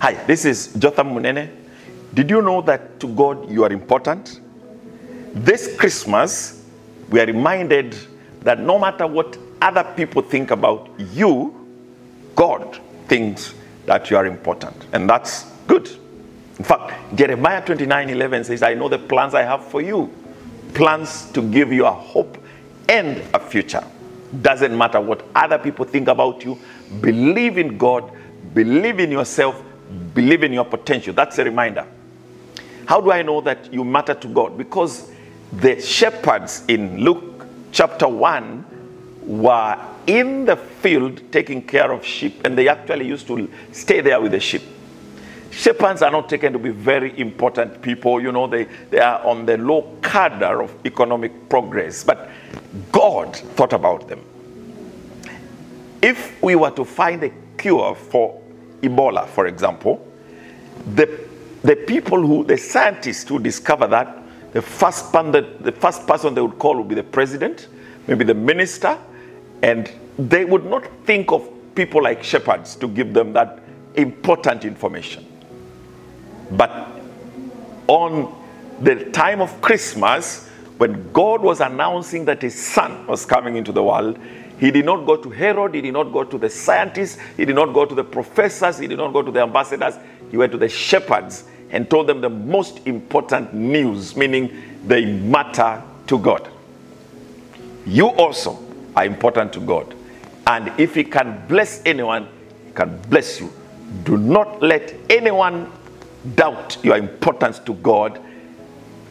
Hi, this is Jotham Munene. Did you know that to God you are important? This Christmas, we are reminded that no matter what other people think about you, God thinks that you are important. And that's good. In fact, Jeremiah 29 11 says, I know the plans I have for you plans to give you a hope and a future. Doesn't matter what other people think about you, believe in God, believe in yourself, believe in your potential. That's a reminder. How do I know that you matter to God? Because the shepherds in Luke chapter 1 were in the field taking care of sheep, and they actually used to stay there with the sheep. Shepherds are not taken to be very important people. You know, they, they are on the low cadre of economic progress. But God thought about them. If we were to find a cure for Ebola, for example, the, the people who, the scientists who discover that, the first, that, the first person they would call would be the president, maybe the minister, and they would not think of people like shepherds to give them that important information. But on the time of Christmas, when God was announcing that his son was coming into the world, he did not go to Herod, he did not go to the scientists, he did not go to the professors, he did not go to the ambassadors. He went to the shepherds and told them the most important news, meaning they matter to God. You also are important to God. And if he can bless anyone, he can bless you. Do not let anyone doubt your importance to God,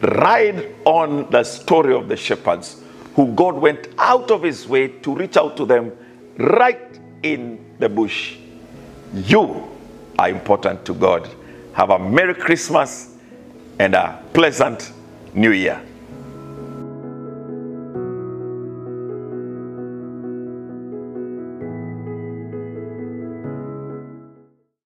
ride on the story of the shepherds who God went out of his way to reach out to them right in the bush. You are important to God. Have a Merry Christmas and a pleasant New Year.